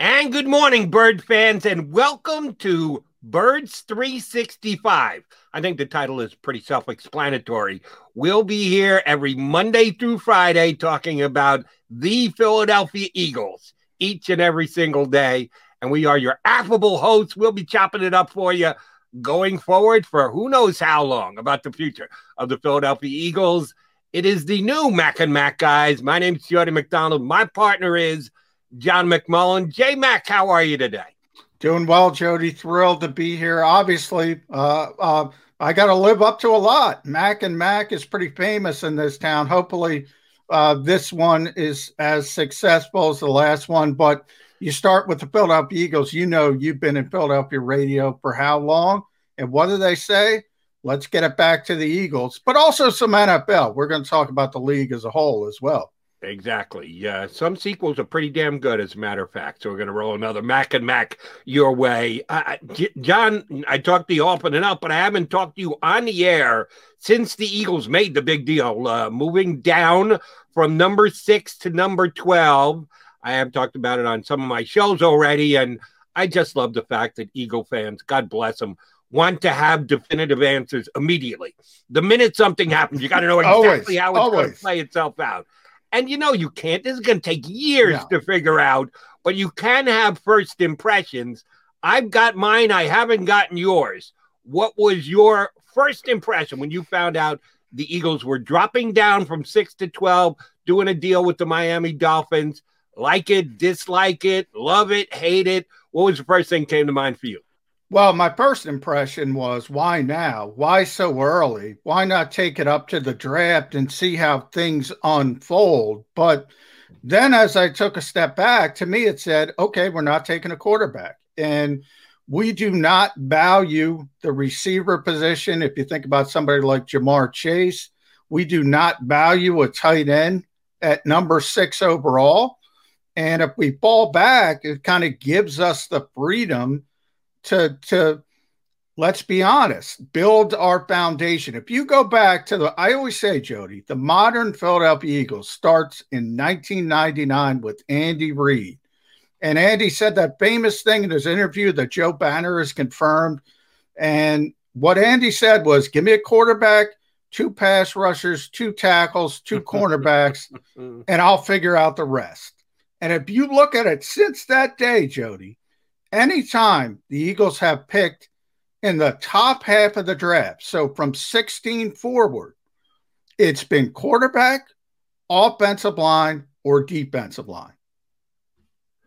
And good morning, Bird fans, and welcome to Birds 365. I think the title is pretty self explanatory. We'll be here every Monday through Friday talking about the Philadelphia Eagles each and every single day. And we are your affable hosts. We'll be chopping it up for you going forward for who knows how long about the future of the Philadelphia Eagles. It is the new Mac and Mac guys. My name is Jordan McDonald. My partner is John McMullen. J Mac, how are you today? Doing well, Jody. Thrilled to be here. Obviously, uh, uh, I got to live up to a lot. Mac and Mac is pretty famous in this town. Hopefully, uh, this one is as successful as the last one. But you start with the Philadelphia Eagles. You know, you've been in Philadelphia radio for how long? And what do they say? Let's get it back to the Eagles, but also some NFL. We're going to talk about the league as a whole as well. Exactly. Yeah. Some sequels are pretty damn good, as a matter of fact. So we're going to roll another Mac and Mac your way. Uh, John, I talked to you often enough, but I haven't talked to you on the air since the Eagles made the big deal, uh, moving down from number six to number 12. I have talked about it on some of my shows already. And I just love the fact that Eagle fans, God bless them, want to have definitive answers immediately. The minute something happens, you got to know exactly how it's going to play itself out. And you know, you can't, this is going to take years yeah. to figure out, but you can have first impressions. I've got mine, I haven't gotten yours. What was your first impression when you found out the Eagles were dropping down from six to 12, doing a deal with the Miami Dolphins? Like it, dislike it, love it, hate it? What was the first thing came to mind for you? Well, my first impression was why now? Why so early? Why not take it up to the draft and see how things unfold? But then as I took a step back, to me, it said, okay, we're not taking a quarterback. And we do not value the receiver position. If you think about somebody like Ja'Marr Chase, we do not value a tight end at number six overall. And if we fall back, it kind of gives us the freedom to to let's be honest, build our foundation. If you go back to the, I always say, Jody, the modern Philadelphia Eagles starts in 1999 with Andy Reid. And Andy said that famous thing in his interview that Joe Banner has confirmed. And what Andy said was, give me a quarterback, two pass rushers, two tackles, two cornerbacks, and I'll figure out the rest. And if you look at it since that day, Jody, anytime the Eagles have picked in the top half of the draft, so from 16 forward, it's been quarterback, offensive line, or defensive line.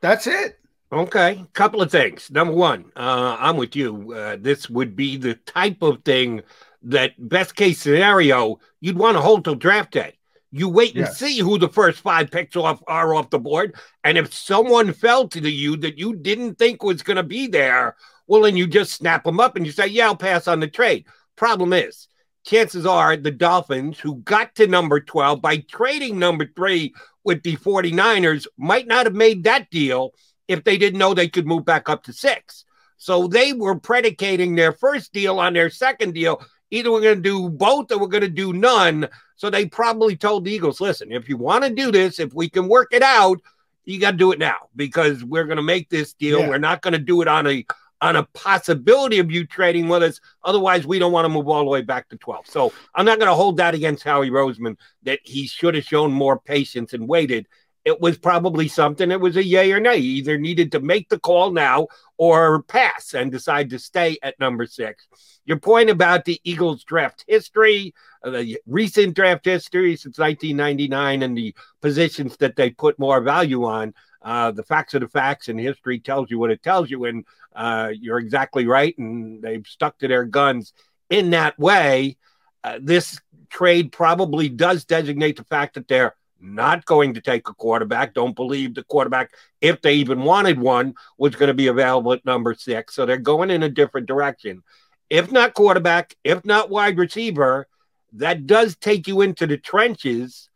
That's it. Okay, couple of things. Number one, uh, I'm with you. Uh, this would be the type of thing that, best case scenario, you'd want to hold till draft day. You wait and yes. see who the first five picks off are off the board. And if someone fell to you that you didn't think was going to be there, well, then you just snap them up and you say, yeah, I'll pass on the trade. Problem is, chances are the Dolphins, who got to number 12 by trading number three with the 49ers, might not have made that deal if they didn't know they could move back up to six. So they were predicating their first deal on their second deal. Either we're going to do both or we're going to do none. So they probably told the Eagles, listen, if you want to do this, if we can work it out, you got to do it now because we're going to make this deal. Yeah. We're not going to do it on a on a possibility of you trading with us. Otherwise, we don't want to move all the way back to 12. So I'm not going to hold that against Howie Roseman that he should have shown more patience and waited. It was probably something. It was a yay or nay. He either needed to make the call now or pass and decide to stay at number six. Your point about the Eagles draft history, uh, the recent draft history since 1999, and the positions that they put more value on. Uh, the facts are the facts, and history tells you what it tells you. And uh, you're exactly right. And they've stuck to their guns in that way. Uh, this trade probably does designate the fact that they're not going to take a quarterback. Don't believe the quarterback, if they even wanted one, was going to be available at number six. So they're going in a different direction if not quarterback, if not wide receiver, that does take you into the trenches.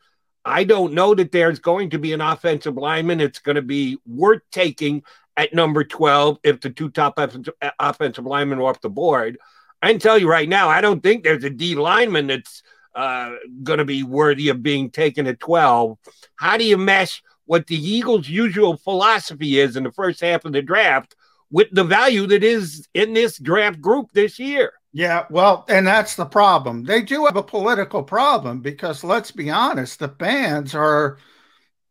I don't know that there's going to be an offensive lineman. It's going to be worth taking at number 12 if the two top offensive linemen are off the board. I can tell you right now, I don't think there's a D lineman that's uh, going to be worthy of being taken at 12. How do you mesh what the Eagles' usual philosophy is in the first half of the draft with the value that is in this draft group this year. Yeah, well, and that's the problem. They do have a political problem because let's be honest, the fans are,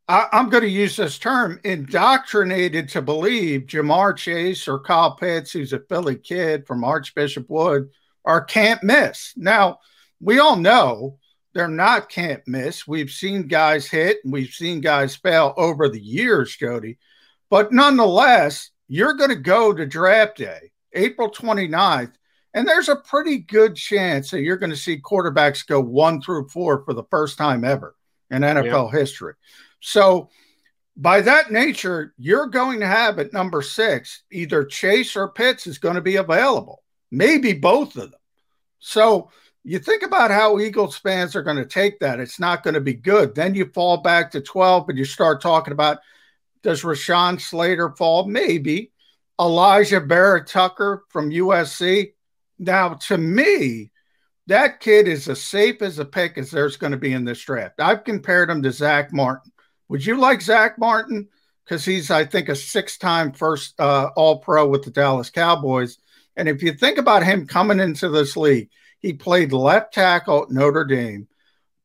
I, am going to use this term, indoctrinated to believe Ja'Marr Chase or Kyle Pitts, who's a Philly kid from Archbishop Wood, are can't miss. Now, we all know they're not can't miss. We've seen guys hit and we've seen guys fail over the years, Jody. But nonetheless, you're going to go to draft day, April 29th, and there's a pretty good chance that you're going to see quarterbacks go one through four for the first time ever in NFL yeah. history. So, by that nature, you're going to have at number six either Chase or Pitts is going to be available, maybe both of them. So, you think about how Eagles fans are going to take that. It's not going to be good. Then you fall back to 12 and you start talking about does Rashawn Slater fall? Maybe. Alijah Vera-Tucker from USC. Now, to me, that kid is as safe as a pick as there's going to be in this draft. I've compared him to Zack Martin. Would you like Zack Martin? Because he's, I think, a six time first uh, All Pro with the Dallas Cowboys. And if you think about him coming into this league, he played left tackle at Notre Dame,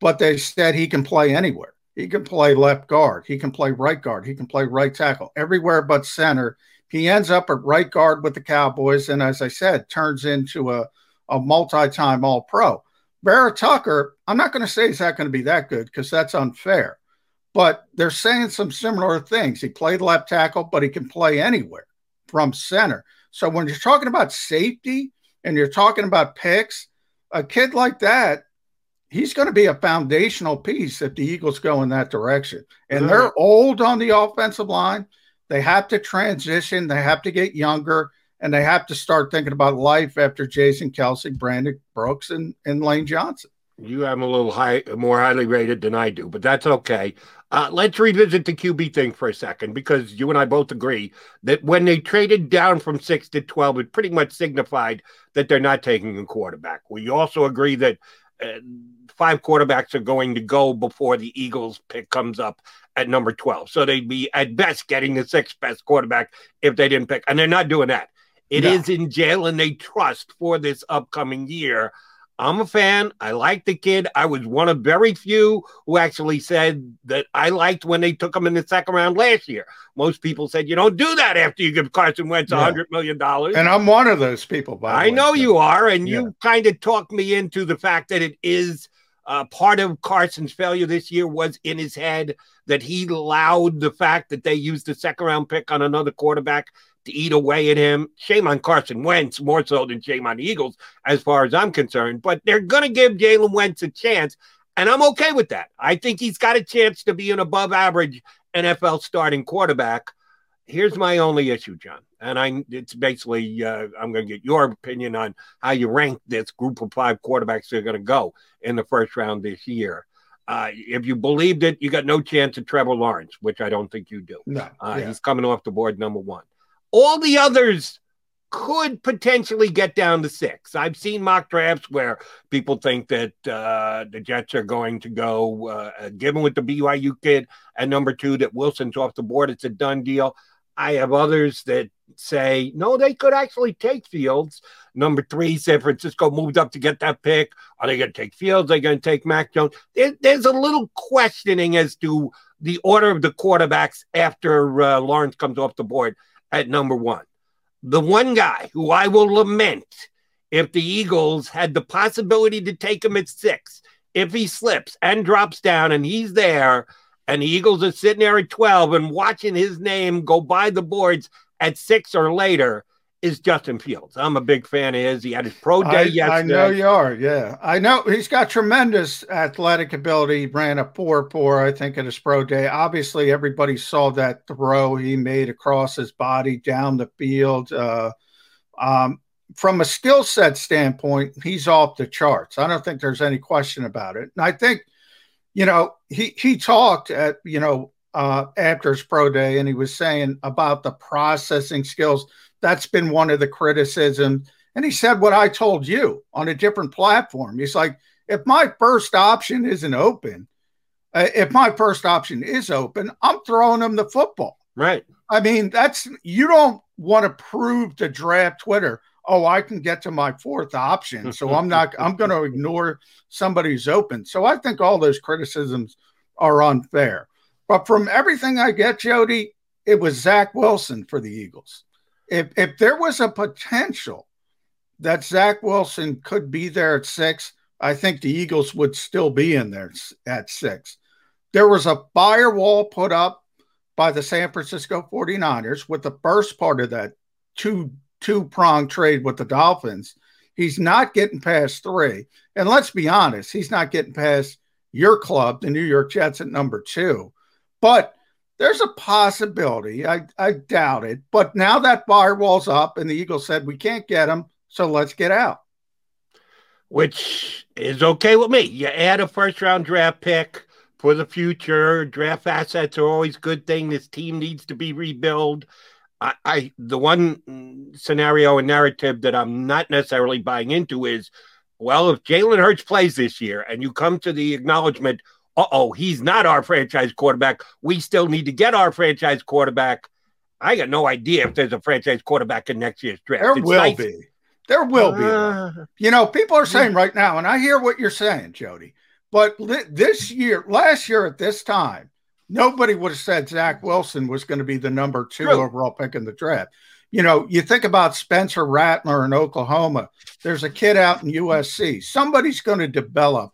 but they said he can play anywhere. He can play left guard. He can play right guard. He can play right tackle, everywhere but center. He ends up at right guard with the Cowboys, and as I said, turns into a, a multi-time All Pro. Vera-Tucker, I'm not going to say he's not going to be that good because that's unfair, but they're saying some similar things. He played left tackle, but he can play anywhere from center. So when you're talking about safety and you're talking about picks, a kid like that he's going to be a foundational piece if the Eagles go in that direction. And they're old on the offensive line. They have to transition, they have to get younger, and they have to start thinking about life after Jason Kelce, Brandon Brooks, and, and Lane Johnson. You have a little high, more highly rated than I do, but that's okay. Uh, let's revisit the QB thing for a second because you and I both agree that when they traded down from six to 12, it pretty much signified that they're not taking a quarterback. We also agree that uh, five quarterbacks are going to go before the Eagles pick comes up at number 12. So they'd be at best getting the sixth best quarterback if they didn't pick. And they're not doing that. It is in jail, and they trust for this upcoming year. I'm a fan. I like the kid. I was one of very few who actually said that I liked when they took him in the second round last year. Most people said you don't do that after you give Carson Wentz a yeah. hundred million dollars. And I'm one of those people. By I know you are, and yeah. you kind of talked me into the fact that it is uh, part of Carson's failure this year was in his head that he allowed the fact that they used the second round pick on another quarterback to eat away at him. Shame on Carson Wentz more so than shame on the Eagles, as far as I'm concerned. But they're going to give Jalen Wentz a chance, and I'm okay with that. I think he's got a chance to be an above average NFL starting quarterback. Here's my only issue, John, and I it's basically uh, I'm going to get your opinion on how you rank this group of five quarterbacks that are going to go in the first round this year. Uh, if you believed it, you got no chance of Trevor Lawrence, which I don't think you do. No, uh, yeah. he's coming off the board number one. All the others could potentially get down to six. I've seen mock drafts where people think that uh, the Jets are going to go, uh, given with the BYU kid at number two, that Wilson's off the board. It's a done deal. I have others that say, no, they could actually take Fields. Number three, San Francisco moved up to get that pick. Are they going to take Fields? Are they going to take Mac Jones? There, there's a little questioning as to the order of the quarterbacks after uh, Lawrence comes off the board at number one. The one guy who I will lament if the Eagles had the possibility to take him at six, if he slips and drops down and he's there, and the Eagles are sitting there at 12 and watching his name go by the boards at six or later, is Justin Fields. I'm a big fan of his. He had his pro day I, yesterday. I know you are. Yeah, I know he's got tremendous athletic ability. He ran a four four, I think, at his pro day. Obviously, everybody saw that throw he made across his body down the field. Uh, um, from a skill set standpoint, he's off the charts. I don't think there's any question about it. And I think, you know, he he talked at you know uh, after his pro day, and he was saying about the processing skills that's been one of the criticisms. And he said what I told you on a different platform. He's like, if my first option isn't open, Uh, if my first option is open, I'm throwing him the football. Right. I mean, that's you don't want to prove to draft Twitter, oh, I can get to my fourth option. So I'm not, I'm going to ignore somebody who's open. So I think all those criticisms are unfair. But from everything I get, Jody, it was Zach Wilson for the Eagles. If, if there was a potential that Zach Wilson could be there at six, I think the Eagles would still be in there at six. There was a firewall put up by the San Francisco 49ers with the first part of that two two prong trade with the Dolphins. He's not getting past three. And let's be honest, he's not getting past your club, the New York Jets, at number two. But there's a possibility. I, I doubt it. But now that firewall's up and the Eagles said we can't get him, so let's get out. Which is okay with me. You add a first round draft pick for the future. Draft assets are always good thing. This team needs to be rebuilt. I, I the one scenario and narrative that I'm not necessarily buying into is, well, if Jalen Hurts plays this year and you come to the acknowledgement, uh oh, he's not our franchise quarterback. We still need to get our franchise quarterback. I got no idea if there's a franchise quarterback in next year's draft. There it's will nice. be. There will be. Uh, you know, people are saying right now, and I hear what you're saying, Jody. But this year, last year at this time, nobody would have said Zach Wilson was going to be the number two True. overall pick in the draft. You know, you think about Spencer Rattler in Oklahoma. There's a kid out in USC. Somebody's going to develop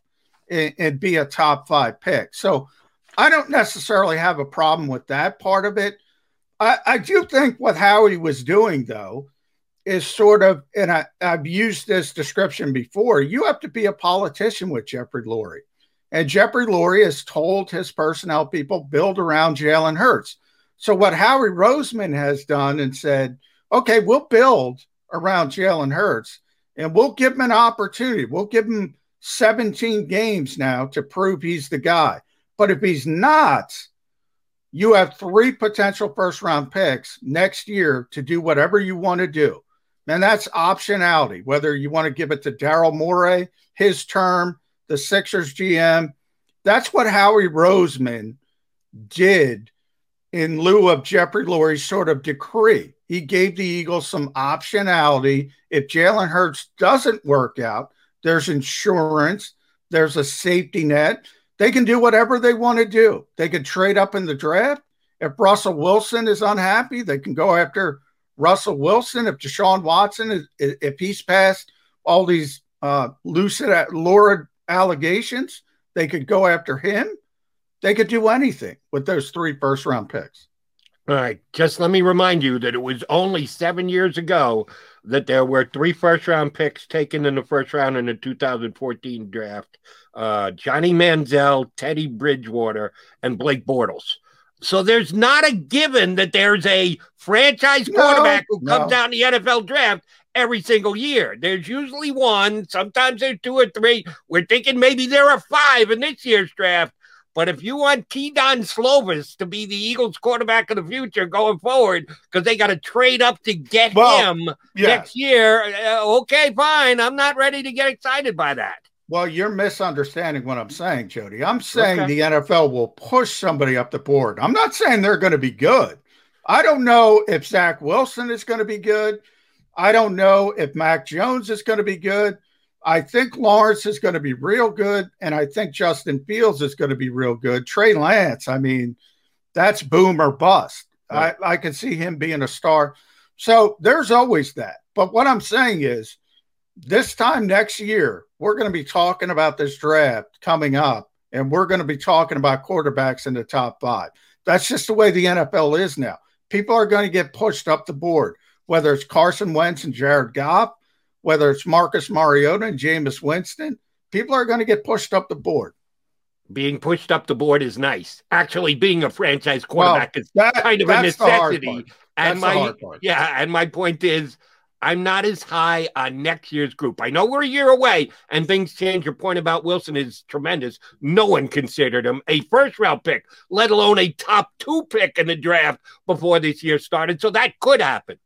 and, and be a top five pick. So I don't necessarily have a problem with that part of it. I, I do think what Howie was doing, though, is sort of, and I, I've used this description before, you have to be a politician with Jeffrey Lurie. And Jeffrey Lurie has told his personnel people build around Jalen Hurts. So what Howie Roseman has done and said, okay, we'll build around Jalen Hurts and we'll give him an opportunity. We'll give him 17 games now to prove he's the guy. But if he's not, you have three potential first round picks next year to do whatever you want to do. And that's optionality, whether you want to give it to Daryl Morey, his term, the Sixers GM. That's what Howie Roseman did in lieu of Jeffrey Lurie's sort of decree. He gave the Eagles some optionality. If Jalen Hurts doesn't work out, there's insurance, there's a safety net. They can do whatever they want to do. They can trade up in the draft. If Russell Wilson is unhappy, they can go after Russell Wilson. If Deshaun Watson is, if he's passed all these uh, lucid, lurid allegations, they could go after him. They could do anything with those three first round picks. All right. Just let me remind you that it was only seven years ago that there were three first round picks taken in the first round in the 2014 draft uh, Johnny Manziel, Teddy Bridgewater, and Blake Bortles. So there's not a given that there's a franchise quarterback no, who comes no. out in the NFL draft every single year. There's usually one, sometimes there's two or three. We're thinking maybe there are five in this year's draft. But if you want Kedon Slovis to be the Eagles quarterback of the future going forward, because they got to trade up to get well, him yeah. next year, uh, okay, fine. I'm not ready to get excited by that. Well, you're misunderstanding what I'm saying, Jody. I'm saying okay. the NFL will push somebody up the board. I'm not saying they're going to be good. I don't know if Zach Wilson is going to be good. I don't know if Mac Jones is going to be good. I think Lawrence is going to be real good, and I think Justin Fields is going to be real good. Trey Lance, I mean, that's boom or bust. Right. I, I can see him being a star. So there's always that. But what I'm saying is, this time next year, we're going to be talking about this draft coming up, and we're going to be talking about quarterbacks in the top five. That's just the way the NFL is now. People are going to get pushed up the board whether it's Carson Wentz and Jared Goff, whether it's Marcus Mariota and Jameis Winston, people are going to get pushed up the board. Being pushed up the board is nice. Actually, being a franchise quarterback well, is that, kind of a necessity. And my yeah, and my point is I'm not as high on next year's group. I know we're a year away and things change. Your point about Wilson is tremendous. No one considered him a first round pick, let alone a top two pick in the draft before this year started. So that could happen.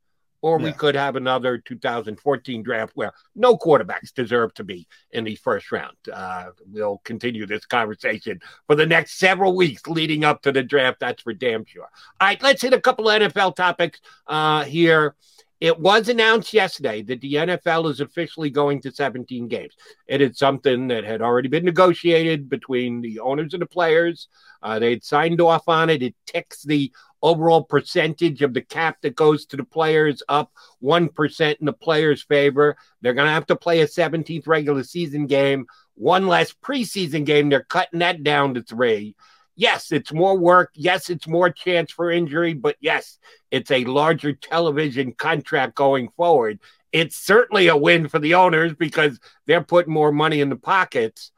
Or yeah. we could have another 2014 draft where no quarterbacks deserve to be in the first round. Uh, we'll continue this conversation for the next several weeks leading up to the draft. That's for damn sure. All right, let's hit a couple of NFL topics uh, here. It was announced yesterday that the NFL is officially going to 17 games. It is something that had already been negotiated between the owners and the players. Uh, they had signed off on it. It ticks the overall percentage of the cap that goes to the players up 1% in the players' favor. They're going to have to play a 17th regular season game, one less preseason game. They're cutting that down to three. Yes, it's more work. Yes, it's more chance for injury, but yes, it's a larger television contract going forward. It's certainly a win for the owners because they're putting more money in the pockets.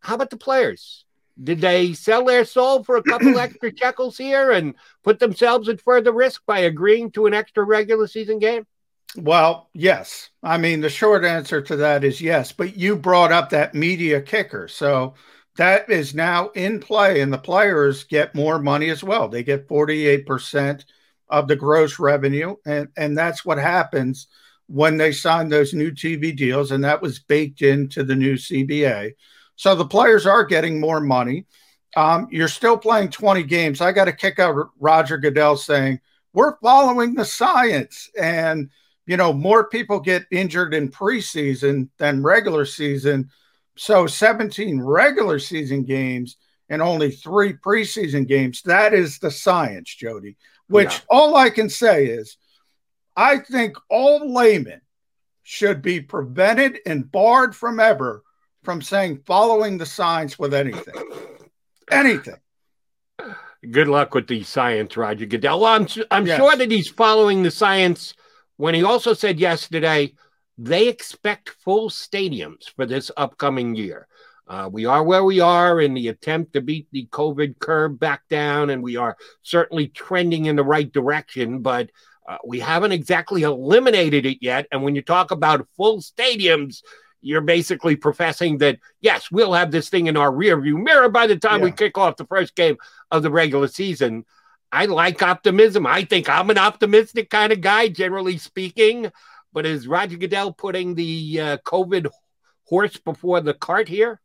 How about the players? Did they sell their soul for a couple extra shekels here and put themselves at further risk by agreeing to an extra regular season game? Well, yes. I mean, the short answer to that is yes. But you brought up that media kicker. So that is now in play, and the players get more money as well. They get 48% of the gross revenue. And, and that's what happens when they sign those new TV deals. And that was baked into the new CBA. So the players are getting more money. Um, you're still playing 20 games. I got to kick out Roger Goodell saying, we're following the science. And, you know, more people get injured in preseason than regular season. So 17 regular season games and only three preseason games. That is the science, Jody, which yeah. all I can say is I think all laymen should be prevented and barred from ever from saying following the science with anything. anything. Good luck with the science, Roger Goodell. Well, I'm, I'm yes. sure that he's following the science when he also said yesterday they expect full stadiums for this upcoming year. Uh, we are where we are in the attempt to beat the COVID curve back down, and we are certainly trending in the right direction, but uh, we haven't exactly eliminated it yet. And when you talk about full stadiums, you're basically professing that yes, we'll have this thing in our rearview mirror by the time yeah. we kick off the first game of the regular season. I like optimism. I think I'm an optimistic kind of guy, generally speaking. But is Roger Goodell putting the uh, COVID horse before the cart here?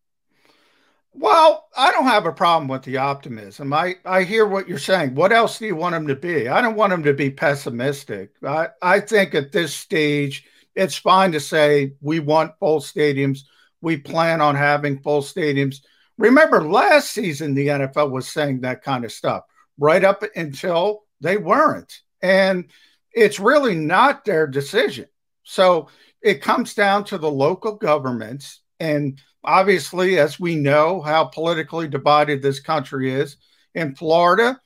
Well, I don't have a problem with the optimism. I, I hear what you're saying. What else do you want him to be? I don't want him to be pessimistic. I, I think at this stage, it's fine to say we want full stadiums. We plan on having full stadiums. Remember, last season, the NFL was saying that kind of stuff right up until they weren't. And it's really not their decision. So it comes down to the local governments. And obviously, as we know how politically divided this country is, in Florida,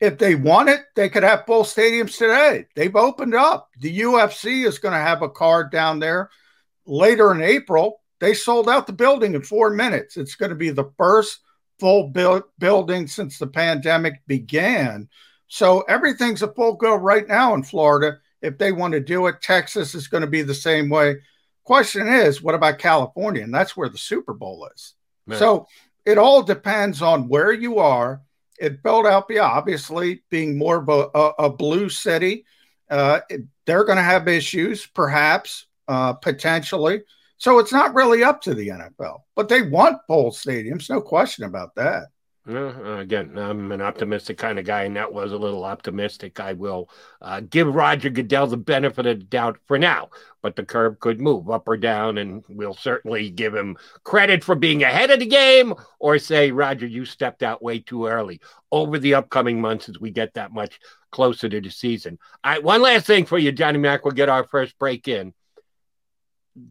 if they want it, they could have full stadiums today. They've opened up. The UFC is going to have a card down there later in April. They sold out the building in four minutes. It's going to be the first full build, building since the pandemic began. So everything's a full go right now in Florida. If they want to do it, Texas is going to be the same way. Question is, what about California? And that's where the Super Bowl is. Man. So it all depends on where you are in Philadelphia, obviously being more of a, a, a blue city, uh, they're going to have issues, perhaps, uh, potentially. So it's not really up to the NFL, but they want full stadiums, no question about that. Uh, again, I'm an optimistic kind of guy, and that was a little optimistic. I will uh, give Roger Goodell the benefit of the doubt for now, but the curve could move up or down, and we'll certainly give him credit for being ahead of the game or say, Roger, you stepped out way too early over the upcoming months as we get that much closer to the season. All right, one last thing for you, Johnny Mack. We'll get our first break in.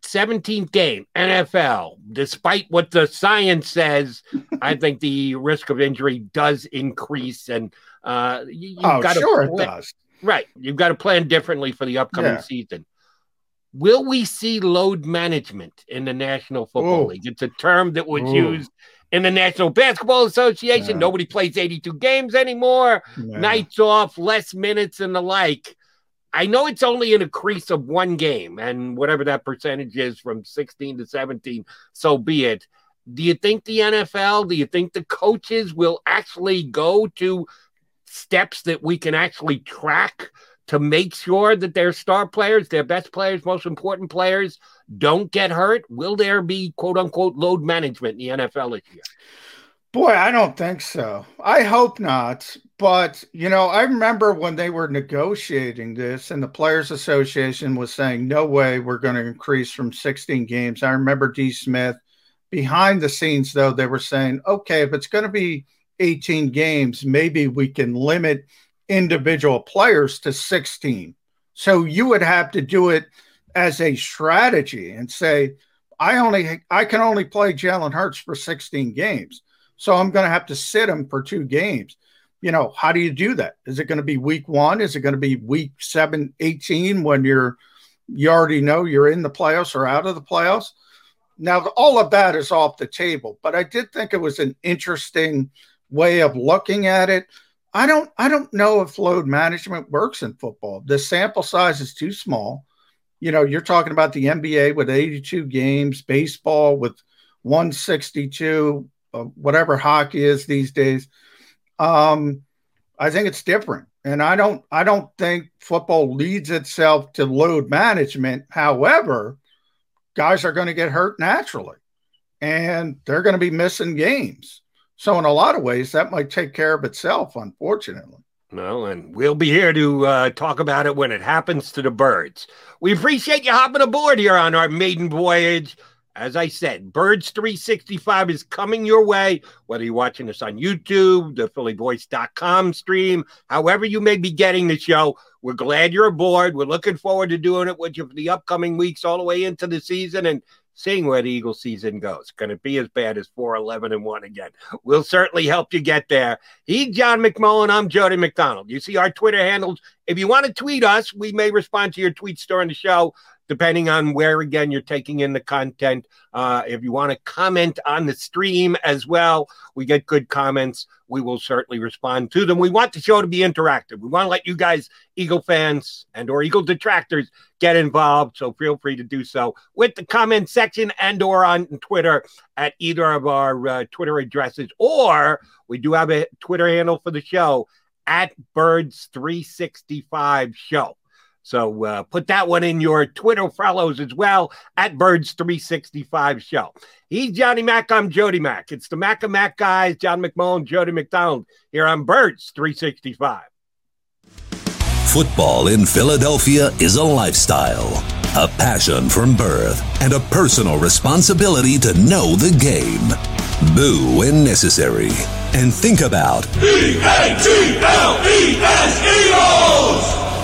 17th game, NFL, despite what the science says, I think the risk of injury does increase. And uh, you, have oh, got sure to plan, does. Right. You've got to plan differently for the upcoming yeah. season. Will we see load management in the National Football Ooh. League? It's a term that was Ooh. used in the National Basketball Association. Yeah. Nobody plays 82 games anymore, yeah. nights off, less minutes, and the like. I know it's only an increase of one game, and whatever that percentage is from 16 to 17, so be it. Do you think the NFL, do you think the coaches will actually go to steps that we can actually track to make sure that their star players, their best players, most important players don't get hurt? Will there be quote unquote load management in the NFL this year? Boy, I don't think so. I hope not. But, you know, I remember when they were negotiating this and the Players Association was saying, no way we're going to increase from 16 games. I remember D. Smith. Behind the scenes, though, they were saying, okay, if it's going to be 18 games, maybe we can limit individual players to 16. So you would have to do it as a strategy and say, I only I can only play Jalen Hurts for 16 games. So I'm going to have to sit him for two games. You know, how do you do that? Is it going to be week one? Is it going to be week seven, 18 when you're, you already know you're in the playoffs or out of the playoffs? Now, all of that is off the table, but I did think it was an interesting way of looking at it. I don't, I don't know if load management works in football. The sample size is too small. You know, you're talking about the NBA with 82 games, baseball with 162, uh, whatever hockey is these days. Um, I think it's different, and I don't I don't think football leads itself to load management. However, guys are going to get hurt naturally, and they're going to be missing games. So in a lot of ways, that might take care of itself. Unfortunately. No, and we'll be here to uh, talk about it when it happens to the birds. We appreciate you hopping aboard here on our maiden voyage as I said, Birds 365 is coming your way, whether you're watching us on YouTube, the phillyvoice.com stream, however you may be getting the show. We're glad you're aboard. We're looking forward to doing it with you for the upcoming weeks, all the way into the season and seeing where the Eagle season goes. Can it be as bad as 4 11 and 1 again? We'll certainly help you get there. He's John McMullen. I'm Jody McDonald. You see our Twitter handles. If you want to tweet us, we may respond to your tweets during the show depending on where again you're taking in the content. Uh, if you want to comment on the stream as well, we get good comments. We will certainly respond to them. We want the show to be interactive. We want to let you guys, Eagle fans and or Eagle detractors, get involved. So feel free to do so with the comment section and or on Twitter at either of our uh, Twitter addresses. Or we do have a Twitter handle for the show at Birds 365 Show. So uh, put that one in your Twitter follows as well at Birds365 Show. He's Johnny Mack. I'm Jody Mack. It's the Mac and Mac guys, John McMullen, Jody McDonald here on Birds 365. Football in Philadelphia is a lifestyle, a passion from birth, and a personal responsibility to know the game. Boo when necessary. And think about E-A-T-L-E-S Eagles!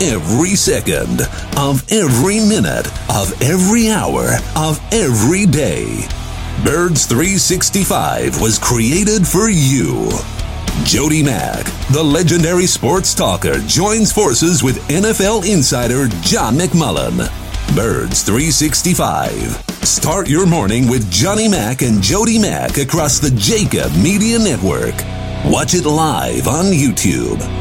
Every second of every minute of every hour of every day. Birds 365 was created for you. Jody Mack, the legendary sports talker, joins forces with NFL insider John McMullen. Birds 365. Start your morning with Johnny Mack and Jody Mack across the Jacob Media Network. Watch it live on YouTube